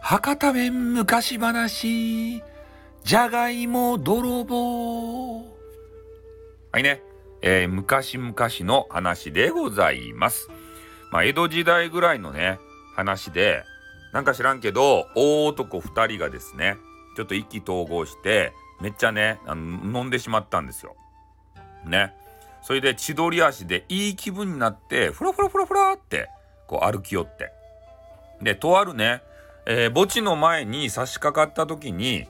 博多弁昔話、じゃがいも泥棒。はいね、えー、昔々の話でございます。まあ、江戸時代ぐらいのね、話で、なんか知らんけど、大男2人がですね、ちょっと意気投合して、めっちゃね、あの飲んでしまったんですよ。ね。それで千鳥足でいい気分になって、ふらふらふらふらって、こう歩き寄って。で、とあるね、えー、墓地の前に差し掛かった時に、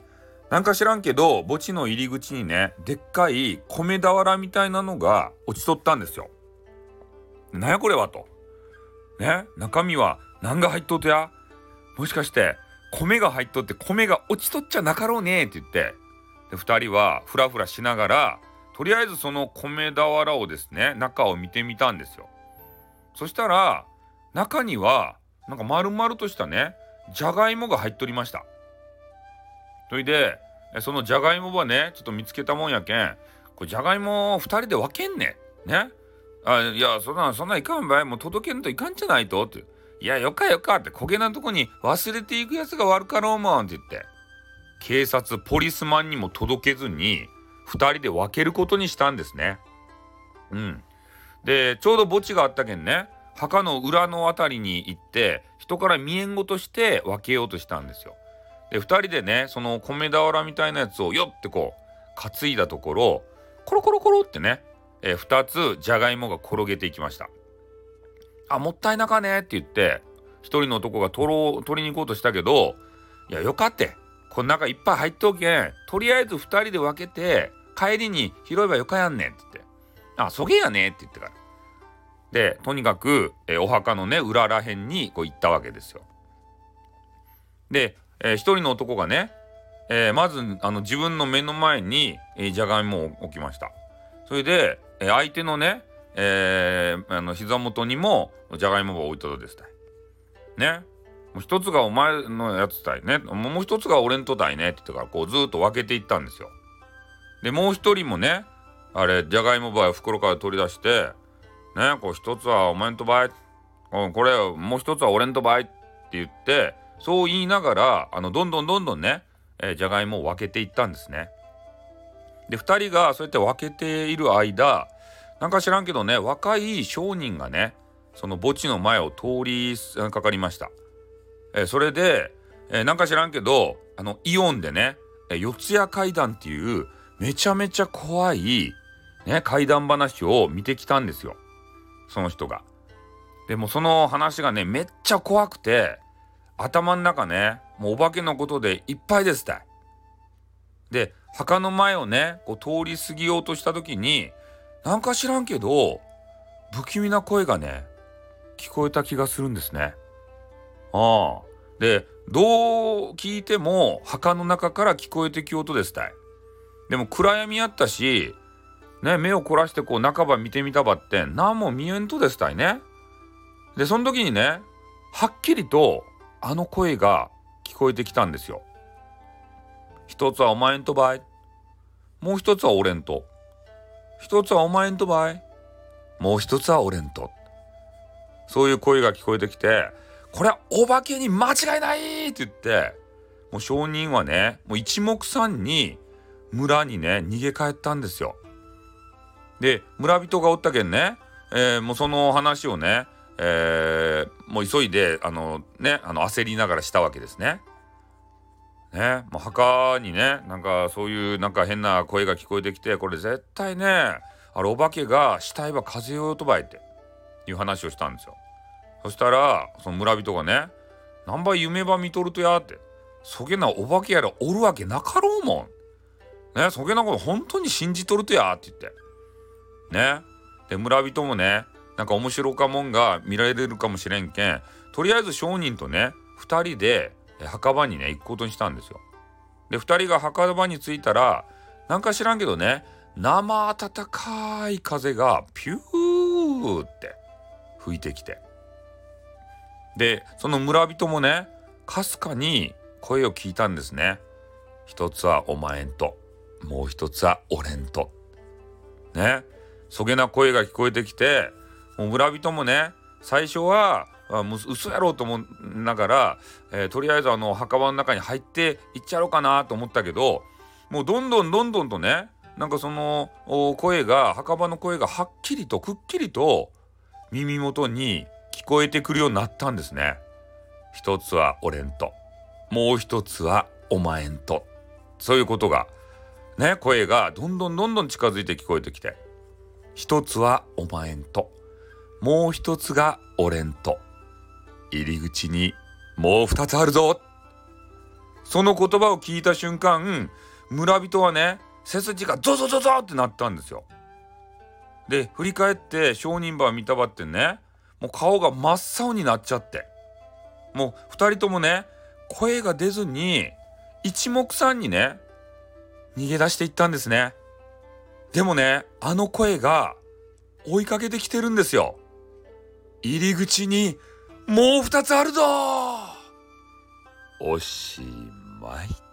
なんか知らんけど、墓地の入り口にね、でっかい米俵みたいなのが落ちとったんですよ。なんやこれはと。ね、中身は何が入っとってや？もしかして、米が入っとって米が落ちとっちゃなかろうねって言って、で、二人はふらふらしながら、とりあえずその米俵をですね、中を見てみたんですよ。そしたら、中には、なんか丸々としたね、じゃがいもが入っとりました。それで、そのじゃがいもはね、ちょっと見つけたもんやけん、これじゃがいも2人で分けんねね。あ、いや、そんな、そんないかんばい。もう届けんといかんじゃないとって。いや、よかよかって、焦げなとこに忘れていくやつが悪かろうもんって言って。警察、ポリスマンにも届けずに、2人で分けることにしたんですね。うん。で、ちょうど墓地があったけんね、墓の裏の辺りに行って人から見えんごとして分けようとしたんですよ。で2人でねその米俵みたいなやつをよってこう担いだところコロコロコロってね、えー、2つじゃがいもが転げていきました。あもったいなかねって言って1人の男が取ろう取りに行こうとしたけどいやよかってこの中いっぱい入っとけんとりあえず2人で分けて帰りに拾えばよかやんねんって言ってあそげやねって言ってからでとにかく、え、お墓のね裏らへんにこう行ったわけですよ。で、えー、一人の男がね、えー、まずあの自分の目の前に、えー、じゃがいもを置きました。それで、えー、相手のね、えー、あの膝元にもじゃがいもが置いたとですたい。ね。もう一つがお前のやつたいね。もう一つが俺んとたいねって言ってからこうずっと分けていったんですよ。でもう一人もねあれじゃがいもばい袋から取り出してねこう一つはお前んとばい、うん、これもう一つは俺んとばいって言ってそう言いながらあのどんどんどんどんね、じゃがいもを分けていったんですね。で2人がそうやって分けている間なんか知らんけどね若い商人がねその墓地の前を通りかかりました。え、それで、えー、なんか知らんけどあのイオンでね、四谷階段っていうめちゃめちゃ怖い、ね、怪談話を見てきたんですよ。その人が。でもその話がね、めっちゃ怖くて、頭の中ね、もうお化けのことでいっぱいですたい。で、墓の前をね、こう通り過ぎようとした時に、なんか知らんけど、不気味な声がね、聞こえた気がするんですね。ああ。で、どう聞いても墓の中から聞こえてきようとですたい。でも暗闇やったし、ね、目を凝らしてこう半ば見てみたばって何も見えんとですたいね。で、その時にね、はっきりとあの声が聞こえてきたんですよ。一つはお前んとばい。もう一つは俺んと。一つはお前んとばい。もう一つは俺んと。そういう声が聞こえてきて、これはお化けに間違いないって言って、もう証人はね、もう一目散に村にね、逃げ帰ったんですよ。で村人がおったけんね、えー、もうその話をね、えー、もう急いであのねあの焦りながらしたわけですね。ねもう墓にねなんかそういうなんか変な声が聞こえてきてこれ絶対ねあれお化けが死体は風よとばいっていう話をしたんですよ。そしたらその村人がね「何ば夢ば見とるとや」って「そげなお化けやらおるわけなかろうもん」ねそげなこと本当に信じとるとやって言って。ね。で、村人もね、なんか面白かもんが見られるかもしれんけん、とりあえず商人とね、2人で墓場にね、行くことにしたんですよ。で、2人が墓場に着いたら、なんか知らんけどね、生暖かい風がピューって吹いてきて。で、その村人もね、かすかに声を聞いたんですね。一つはお前んと、もう一つは俺んと。ね。そげな声が聞こえてきてもう村人もね最初はあもう嘘やろうと思いながら、えー、とりあえずあの墓場の中に入っていっちゃろうかなと思ったけどもうどんどんどんどんとねなんかその声が墓場の声がはっきりとくっきりと耳元に聞こえてくるようになったんですね。一つは俺んともう一つはお前んとそういうことがね声がどんどんどんどん近づいて聞こえてきて。一つはお前んと。もう一つが俺んと。入り口にもう二つあるぞ。その言葉を聞いた瞬間村人はね背筋がゾゾゾゾってなったんですよ。で振り返って証人場見たばってねもう顔が真っ青になっちゃって。もう2人ともね声が出ずに一目散にね逃げ出していったんですね。でもねあの声が追いかけてきてるんですよ。入り口にもう二つあるぞ。おしまい。